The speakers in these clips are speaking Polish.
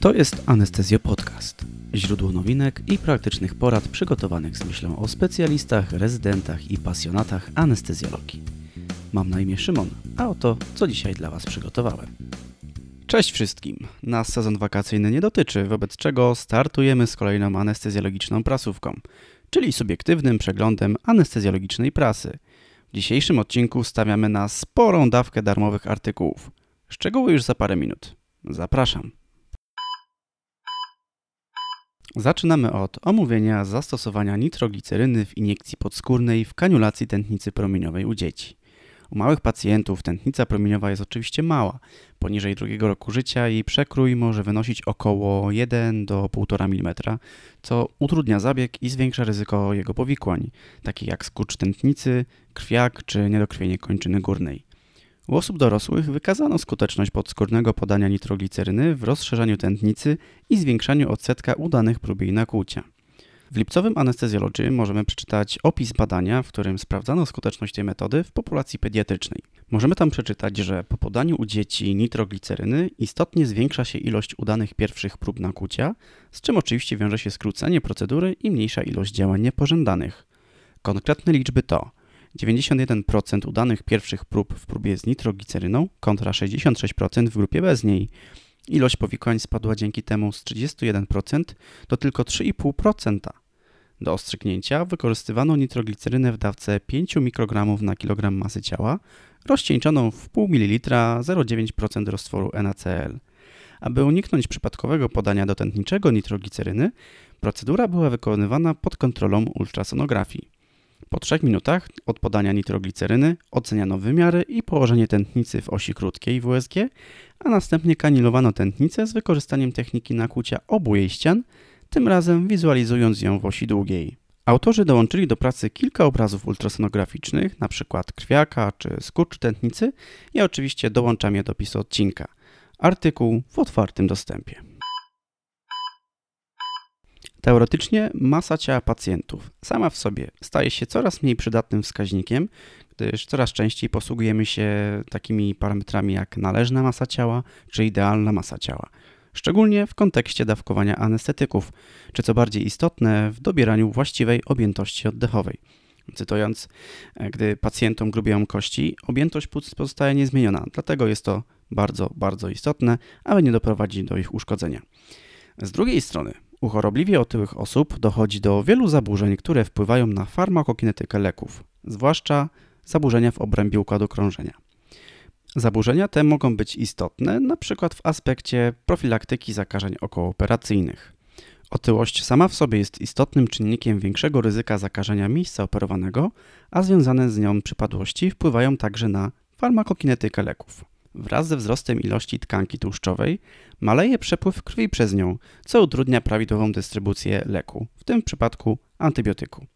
To jest Anestezjo Podcast. Źródło nowinek i praktycznych porad przygotowanych z myślą o specjalistach, rezydentach i pasjonatach anestezjologii. Mam na imię Szymon, a oto co dzisiaj dla Was przygotowałem. Cześć wszystkim! Nas sezon wakacyjny nie dotyczy, wobec czego startujemy z kolejną anestezjologiczną prasówką, czyli subiektywnym przeglądem anestezjologicznej prasy. W dzisiejszym odcinku stawiamy na sporą dawkę darmowych artykułów. Szczegóły już za parę minut. Zapraszam. Zaczynamy od omówienia zastosowania nitrogliceryny w iniekcji podskórnej w kaniulacji tętnicy promieniowej u dzieci. U małych pacjentów tętnica promieniowa jest oczywiście mała. Poniżej drugiego roku życia jej przekrój może wynosić około 1 do 1,5 mm, co utrudnia zabieg i zwiększa ryzyko jego powikłań, takich jak skurcz tętnicy, krwiak czy niedokrwienie kończyny górnej. U osób dorosłych wykazano skuteczność podskórnego podania nitrogliceryny w rozszerzaniu tętnicy i zwiększaniu odsetka udanych prób jej nakłucia. W lipcowym Anesthesiology możemy przeczytać opis badania, w którym sprawdzano skuteczność tej metody w populacji pediatrycznej. Możemy tam przeczytać, że po podaniu u dzieci nitrogliceryny istotnie zwiększa się ilość udanych pierwszych prób nakłucia, z czym oczywiście wiąże się skrócenie procedury i mniejsza ilość działań niepożądanych. Konkretne liczby to 91% udanych pierwszych prób w próbie z nitrogliceryną kontra 66% w grupie bez niej. Ilość powikłań spadła dzięki temu z 31% do tylko 3,5%. Do ostrzyknięcia wykorzystywano nitroglicerynę w dawce 5 mikrogramów na kilogram masy ciała, rozcieńczoną w pół ml 0,9% roztworu NaCl. Aby uniknąć przypadkowego podania dotętniczego nitrogliceryny, procedura była wykonywana pod kontrolą ultrasonografii. Po 3 minutach od podania nitrogliceryny oceniano wymiary i położenie tętnicy w osi krótkiej WSG, a następnie kanilowano tętnicę z wykorzystaniem techniki nakłucia obu jej ścian, tym razem wizualizując ją w osi długiej. Autorzy dołączyli do pracy kilka obrazów ultrasonograficznych, np. krwiaka czy skurcz tętnicy i oczywiście dołączam je do opisu odcinka. Artykuł w otwartym dostępie. Teoretycznie masa ciała pacjentów sama w sobie staje się coraz mniej przydatnym wskaźnikiem, gdyż coraz częściej posługujemy się takimi parametrami jak należna masa ciała czy idealna masa ciała. Szczególnie w kontekście dawkowania anestetyków, czy co bardziej istotne, w dobieraniu właściwej objętości oddechowej. Cytując, gdy pacjentom grubieją kości, objętość płuc pozostaje niezmieniona, dlatego jest to bardzo, bardzo istotne, aby nie doprowadzić do ich uszkodzenia. Z drugiej strony, u chorobliwie otyłych osób dochodzi do wielu zaburzeń, które wpływają na farmakokinetykę leków, zwłaszcza zaburzenia w obrębie układu krążenia. Zaburzenia te mogą być istotne np. w aspekcie profilaktyki zakażeń okołooperacyjnych. Otyłość sama w sobie jest istotnym czynnikiem większego ryzyka zakażenia miejsca operowanego, a związane z nią przypadłości wpływają także na farmakokinetykę leków. Wraz ze wzrostem ilości tkanki tłuszczowej maleje przepływ krwi przez nią, co utrudnia prawidłową dystrybucję leku, w tym przypadku antybiotyku.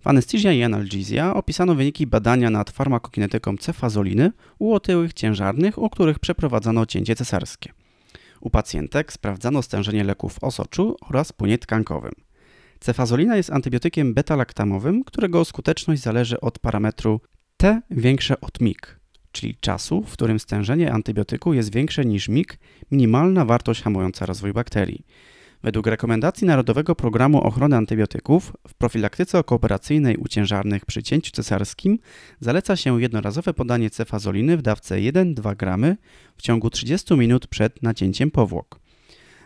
W Anesthesia i Analgesia opisano wyniki badania nad farmakokinetyką cefazoliny u otyłych ciężarnych, u których przeprowadzano cięcie cesarskie. U pacjentek sprawdzano stężenie leków w osoczu oraz płynie tkankowym. Cefazolina jest antybiotykiem beta-laktamowym, którego skuteczność zależy od parametru T większe od MIG, czyli czasu, w którym stężenie antybiotyku jest większe niż MIG, minimalna wartość hamująca rozwój bakterii. Według rekomendacji Narodowego Programu Ochrony Antybiotyków w profilaktyce kooperacyjnej u ciężarnych przy cięciu cesarskim zaleca się jednorazowe podanie cefazoliny w dawce 1-2 g w ciągu 30 minut przed nacięciem powłok.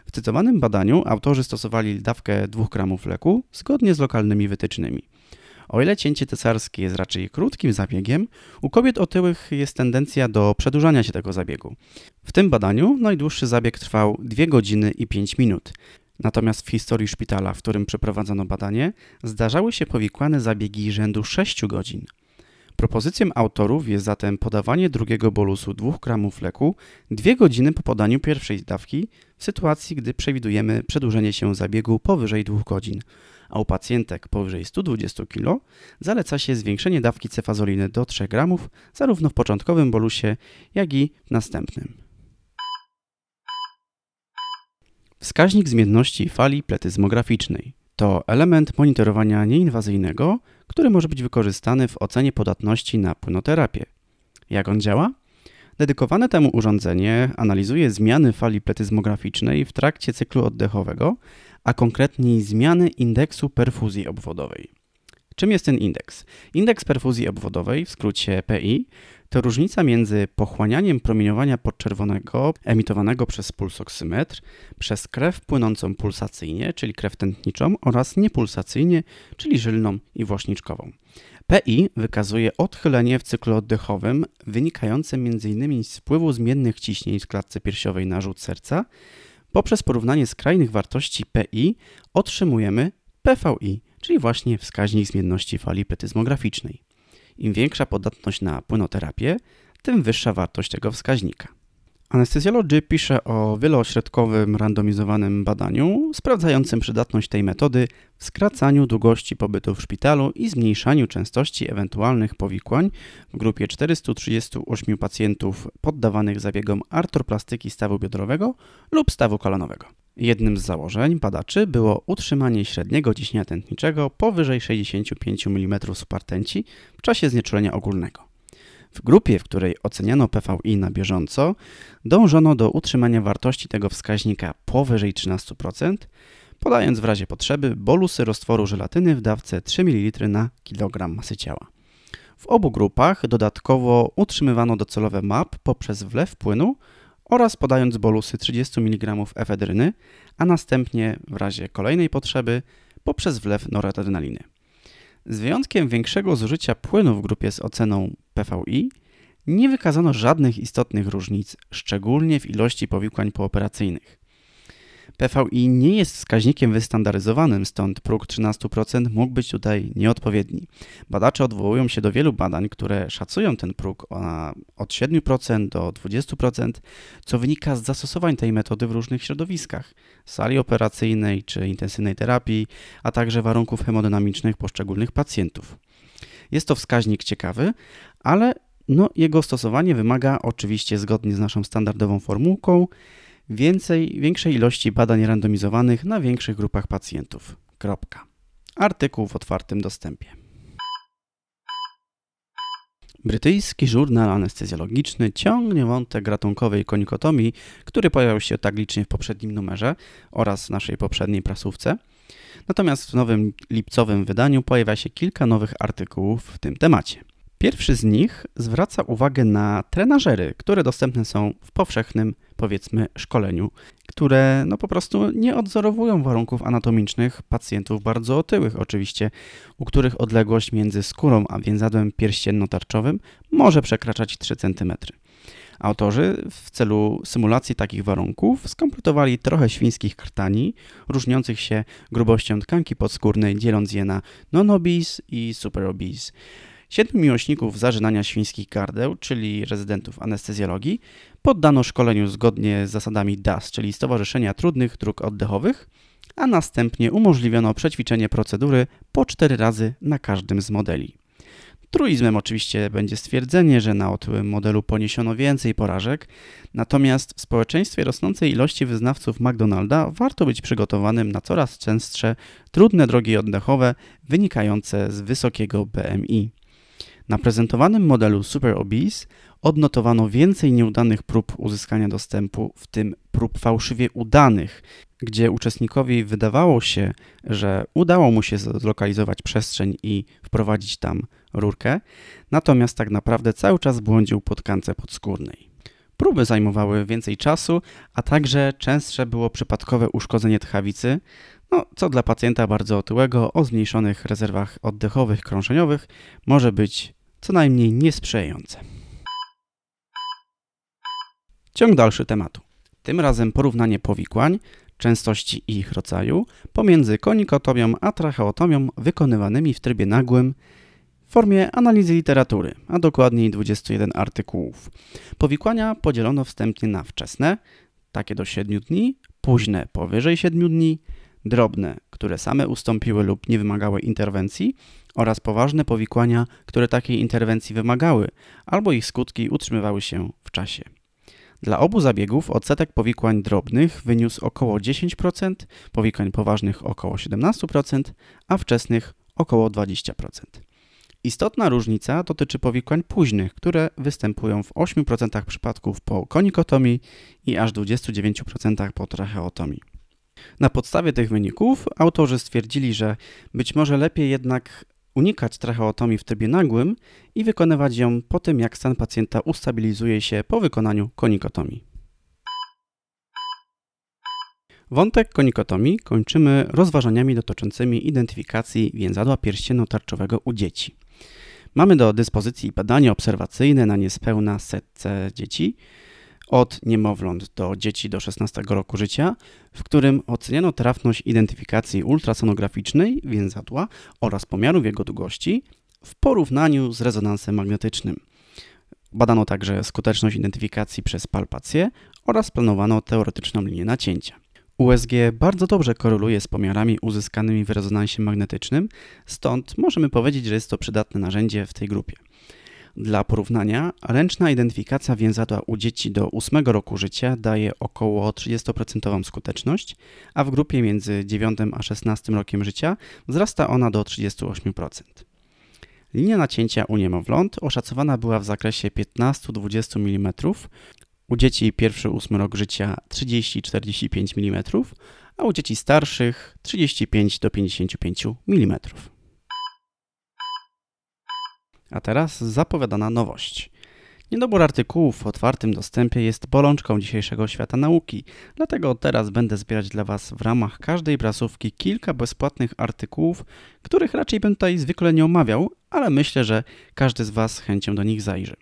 W cytowanym badaniu autorzy stosowali dawkę 2 g leku zgodnie z lokalnymi wytycznymi. O ile cięcie cesarskie jest raczej krótkim zabiegiem, u kobiet otyłych jest tendencja do przedłużania się tego zabiegu. W tym badaniu najdłuższy zabieg trwał 2 godziny i 5 minut. Natomiast w historii szpitala, w którym przeprowadzono badanie, zdarzały się powikłane zabiegi rzędu 6 godzin. Propozycją autorów jest zatem podawanie drugiego bolusu 2 gramów leku 2 godziny po podaniu pierwszej dawki w sytuacji, gdy przewidujemy przedłużenie się zabiegu powyżej 2 godzin a u pacjentek powyżej 120 kg zaleca się zwiększenie dawki cefazoliny do 3 g zarówno w początkowym bolusie, jak i w następnym. Wskaźnik zmienności fali pletyzmograficznej to element monitorowania nieinwazyjnego, który może być wykorzystany w ocenie podatności na płynoterapię. Jak on działa? Dedykowane temu urządzenie analizuje zmiany fali pletyzmograficznej w trakcie cyklu oddechowego, a konkretniej zmiany indeksu perfuzji obwodowej. Czym jest ten indeks? Indeks perfuzji obwodowej, w skrócie PI, to różnica między pochłanianiem promieniowania podczerwonego emitowanego przez pulsoksymetr, przez krew płynącą pulsacyjnie, czyli krew tętniczą, oraz niepulsacyjnie, czyli żylną i włośniczkową. PI wykazuje odchylenie w cyklu oddechowym wynikające m.in. z wpływu zmiennych ciśnień w klatce piersiowej na rzut serca. Poprzez porównanie skrajnych wartości PI otrzymujemy PVI, czyli właśnie wskaźnik zmienności fali petyzmograficznej. Im większa podatność na płynoterapię, tym wyższa wartość tego wskaźnika. Anesthesiology pisze o wieloośrodkowym, randomizowanym badaniu sprawdzającym przydatność tej metody w skracaniu długości pobytu w szpitalu i zmniejszaniu częstości ewentualnych powikłań w grupie 438 pacjentów poddawanych zabiegom artroplastyki stawu biodrowego lub stawu kolanowego. Jednym z założeń badaczy było utrzymanie średniego ciśnienia tętniczego powyżej 65 mm spartenci w czasie znieczulenia ogólnego. W grupie, w której oceniano PVI na bieżąco, dążono do utrzymania wartości tego wskaźnika powyżej 13%, podając w razie potrzeby bolusy roztworu żelatyny w dawce 3 ml na kilogram masy ciała. W obu grupach dodatkowo utrzymywano docelowe MAP poprzez wlew płynu oraz podając bolusy 30 mg efedryny, a następnie w razie kolejnej potrzeby poprzez wlew noradrenaliny. Z wyjątkiem większego zużycia płynu w grupie z oceną PVI, nie wykazano żadnych istotnych różnic, szczególnie w ilości powikłań pooperacyjnych. PVI nie jest wskaźnikiem wystandaryzowanym, stąd próg 13% mógł być tutaj nieodpowiedni. Badacze odwołują się do wielu badań, które szacują ten próg od 7% do 20%, co wynika z zastosowań tej metody w różnych środowiskach sali operacyjnej czy intensywnej terapii, a także warunków hemodynamicznych poszczególnych pacjentów. Jest to wskaźnik ciekawy, ale no, jego stosowanie wymaga oczywiście zgodnie z naszą standardową formułką więcej, większej ilości badań randomizowanych na większych grupach pacjentów. Kropka. Artykuł w otwartym dostępie. Brytyjski żurnal anestezjologiczny ciągnie wątek ratunkowej konikotomii, który pojawił się tak licznie w poprzednim numerze oraz naszej poprzedniej prasówce. Natomiast w nowym lipcowym wydaniu pojawia się kilka nowych artykułów w tym temacie. Pierwszy z nich zwraca uwagę na trenażery, które dostępne są w powszechnym, powiedzmy, szkoleniu, które no po prostu nie odzorowują warunków anatomicznych pacjentów bardzo otyłych, oczywiście, u których odległość między skórą a więzadłem pierścienno-tarczowym może przekraczać 3 cm. Autorzy w celu symulacji takich warunków skompletowali trochę świńskich krtani, różniących się grubością tkanki podskórnej, dzieląc je na non-obese i super-obese. Siedmiu miłośników zażynania świńskich gardeł, czyli rezydentów anestezjologii, poddano szkoleniu zgodnie z zasadami DAS, czyli Stowarzyszenia Trudnych Dróg Oddechowych, a następnie umożliwiono przećwiczenie procedury po cztery razy na każdym z modeli. Truizmem oczywiście będzie stwierdzenie, że na otyłym modelu poniesiono więcej porażek, natomiast w społeczeństwie rosnącej ilości wyznawców McDonalda warto być przygotowanym na coraz częstsze trudne drogi oddechowe wynikające z wysokiego BMI. Na prezentowanym modelu Super Obese odnotowano więcej nieudanych prób uzyskania dostępu, w tym prób fałszywie udanych, gdzie uczestnikowi wydawało się, że udało mu się zlokalizować przestrzeń i wprowadzić tam rurkę, natomiast tak naprawdę cały czas błądził po tkance podskórnej. Próby zajmowały więcej czasu, a także częstsze było przypadkowe uszkodzenie tchawicy, no, co dla pacjenta bardzo otyłego o zmniejszonych rezerwach oddechowych krążeniowych może być co najmniej niesprzyjające. Ciąg dalszy tematu. Tym razem porównanie powikłań, częstości i ich rodzaju pomiędzy konikotomią a tracheotomią wykonywanymi w trybie nagłym w formie analizy literatury, a dokładniej 21 artykułów. Powikłania podzielono wstępnie na wczesne, takie do 7 dni, późne powyżej 7 dni, drobne, które same ustąpiły lub nie wymagały interwencji oraz poważne powikłania, które takiej interwencji wymagały albo ich skutki utrzymywały się w czasie. Dla obu zabiegów odsetek powikłań drobnych wyniósł około 10%, powikłań poważnych około 17%, a wczesnych około 20%. Istotna różnica dotyczy powikłań późnych, które występują w 8% przypadków po konikotomii i aż 29% po tracheotomii. Na podstawie tych wyników autorzy stwierdzili, że być może lepiej jednak unikać tracheotomii w trybie nagłym i wykonywać ją po tym, jak stan pacjenta ustabilizuje się po wykonaniu konikotomii. Wątek konikotomii kończymy rozważaniami dotyczącymi identyfikacji więzadła pierścienno-tarczowego u dzieci. Mamy do dyspozycji badania obserwacyjne na niespełna setce dzieci, od niemowląt do dzieci do 16 roku życia, w którym oceniano trafność identyfikacji ultrasonograficznej więzadła oraz pomiarów jego długości w porównaniu z rezonansem magnetycznym. Badano także skuteczność identyfikacji przez palpację oraz planowano teoretyczną linię nacięcia. USG bardzo dobrze koreluje z pomiarami uzyskanymi w rezonansie magnetycznym, stąd możemy powiedzieć, że jest to przydatne narzędzie w tej grupie. Dla porównania, ręczna identyfikacja więzadła u dzieci do 8 roku życia daje około 30% skuteczność, a w grupie między 9 a 16 rokiem życia wzrasta ona do 38%. Linia nacięcia u niemowląt oszacowana była w zakresie 15-20 mm, u dzieci pierwszy 8 rok życia 30-45 mm, a u dzieci starszych 35-55 mm. A teraz zapowiadana nowość. Niedobór artykułów w otwartym dostępie jest bolączką dzisiejszego świata nauki, dlatego teraz będę zbierać dla Was w ramach każdej prasówki kilka bezpłatnych artykułów, których raczej bym tutaj zwykle nie omawiał, ale myślę, że każdy z Was chęcią do nich zajrzy.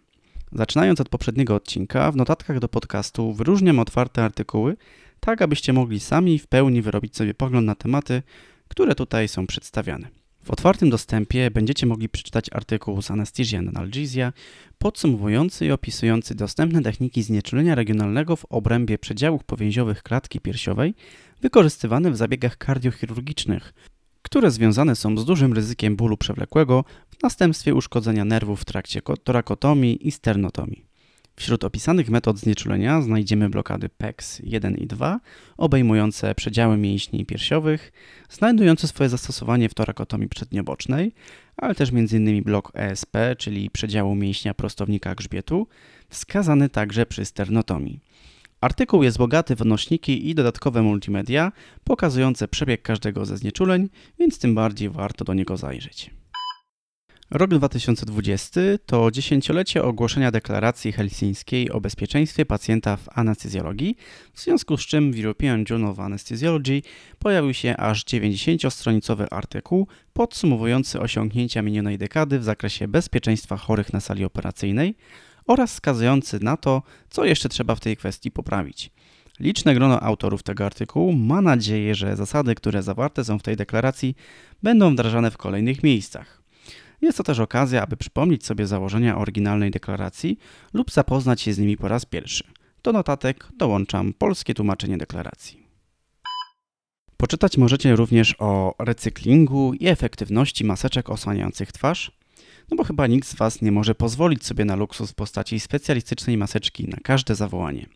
Zaczynając od poprzedniego odcinka, w notatkach do podcastu wyróżniam otwarte artykuły, tak abyście mogli sami w pełni wyrobić sobie pogląd na tematy, które tutaj są przedstawiane. W otwartym dostępie będziecie mogli przeczytać artykuł z Anesthesia and Analgesia podsumowujący i opisujący dostępne techniki znieczulenia regionalnego w obrębie przedziałów powięziowych klatki piersiowej wykorzystywane w zabiegach kardiochirurgicznych, które związane są z dużym ryzykiem bólu przewlekłego w następstwie uszkodzenia nerwów w trakcie torakotomii i sternotomii. Wśród opisanych metod znieczulenia znajdziemy blokady PEX 1 i 2, obejmujące przedziały mięśni piersiowych, znajdujące swoje zastosowanie w torakotomii przedniobocznej, ale też m.in. blok ESP, czyli przedziału mięśnia prostownika grzbietu, wskazany także przy sternotomii. Artykuł jest bogaty w odnośniki i dodatkowe multimedia pokazujące przebieg każdego ze znieczuleń, więc tym bardziej warto do niego zajrzeć. Rok 2020 to dziesięciolecie ogłoszenia deklaracji helsińskiej o bezpieczeństwie pacjenta w anestezjologii, w związku z czym w European Journal of Anesthesiology pojawił się aż 90-stronicowy artykuł podsumowujący osiągnięcia minionej dekady w zakresie bezpieczeństwa chorych na sali operacyjnej oraz wskazujący na to, co jeszcze trzeba w tej kwestii poprawić. Liczne grono autorów tego artykułu ma nadzieję, że zasady, które zawarte są w tej deklaracji, będą wdrażane w kolejnych miejscach. Jest to też okazja, aby przypomnieć sobie założenia oryginalnej deklaracji lub zapoznać się z nimi po raz pierwszy. Do notatek dołączam polskie tłumaczenie deklaracji. Poczytać możecie również o recyklingu i efektywności maseczek osłaniających twarz, no bo chyba nikt z Was nie może pozwolić sobie na luksus w postaci specjalistycznej maseczki na każde zawołanie.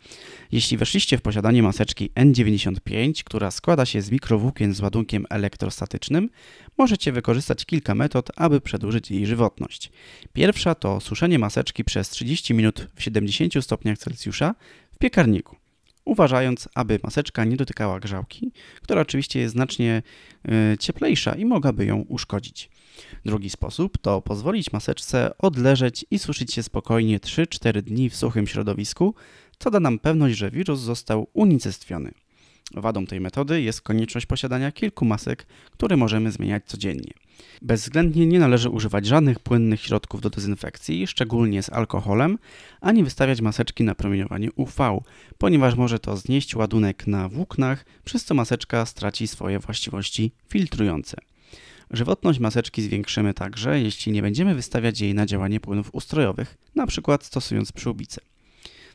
Jeśli weszliście w posiadanie maseczki N95, która składa się z mikrowłókien z ładunkiem elektrostatycznym, możecie wykorzystać kilka metod, aby przedłużyć jej żywotność. Pierwsza to suszenie maseczki przez 30 minut w 70 stopniach Celsjusza w piekarniku uważając, aby maseczka nie dotykała grzałki, która oczywiście jest znacznie y, cieplejsza i mogłaby ją uszkodzić. Drugi sposób to pozwolić maseczce odleżeć i suszyć się spokojnie 3-4 dni w suchym środowisku, co da nam pewność, że wirus został unicestwiony. Wadą tej metody jest konieczność posiadania kilku masek, które możemy zmieniać codziennie. Bezwzględnie nie należy używać żadnych płynnych środków do dezynfekcji, szczególnie z alkoholem, ani wystawiać maseczki na promieniowanie UV, ponieważ może to znieść ładunek na włóknach, przez co maseczka straci swoje właściwości filtrujące. Żywotność maseczki zwiększymy także, jeśli nie będziemy wystawiać jej na działanie płynów ustrojowych, np. stosując przyłbicę.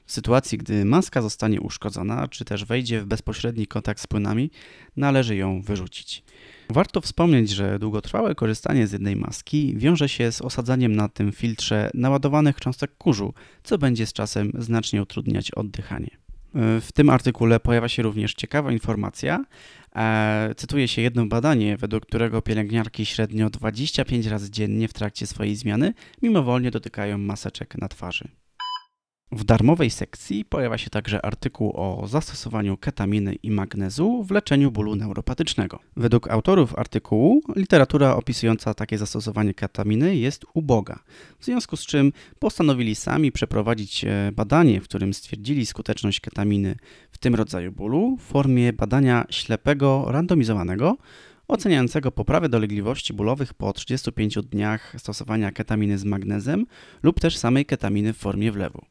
W sytuacji, gdy maska zostanie uszkodzona, czy też wejdzie w bezpośredni kontakt z płynami, należy ją wyrzucić. Warto wspomnieć, że długotrwałe korzystanie z jednej maski wiąże się z osadzaniem na tym filtrze naładowanych cząstek kurzu, co będzie z czasem znacznie utrudniać oddychanie. W tym artykule pojawia się również ciekawa informacja. E, cytuje się jedno badanie, według którego pielęgniarki średnio 25 razy dziennie w trakcie swojej zmiany mimowolnie dotykają maseczek na twarzy. W darmowej sekcji pojawia się także artykuł o zastosowaniu ketaminy i magnezu w leczeniu bólu neuropatycznego. Według autorów artykułu literatura opisująca takie zastosowanie ketaminy jest uboga, w związku z czym postanowili sami przeprowadzić e, badanie, w którym stwierdzili skuteczność ketaminy w tym rodzaju bólu w formie badania ślepego, randomizowanego, oceniającego poprawę dolegliwości bólowych po 35 dniach stosowania ketaminy z magnezem lub też samej ketaminy w formie wlewu.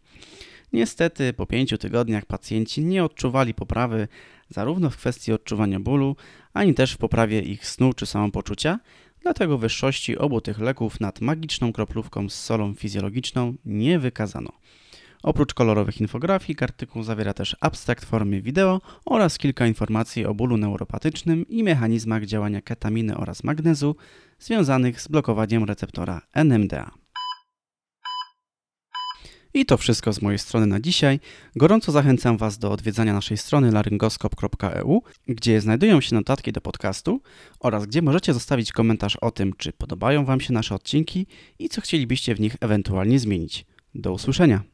Niestety po pięciu tygodniach pacjenci nie odczuwali poprawy zarówno w kwestii odczuwania bólu, ani też w poprawie ich snu czy samopoczucia, dlatego wyższości obu tych leków nad magiczną kroplówką z solą fizjologiczną nie wykazano. Oprócz kolorowych infografik, artykuł zawiera też abstrakt w formie wideo oraz kilka informacji o bólu neuropatycznym i mechanizmach działania ketaminy oraz magnezu związanych z blokowaniem receptora NMDA. I to wszystko z mojej strony na dzisiaj. Gorąco zachęcam Was do odwiedzania naszej strony laryngoskop.eu, gdzie znajdują się notatki do podcastu oraz gdzie możecie zostawić komentarz o tym, czy podobają Wam się nasze odcinki i co chcielibyście w nich ewentualnie zmienić. Do usłyszenia.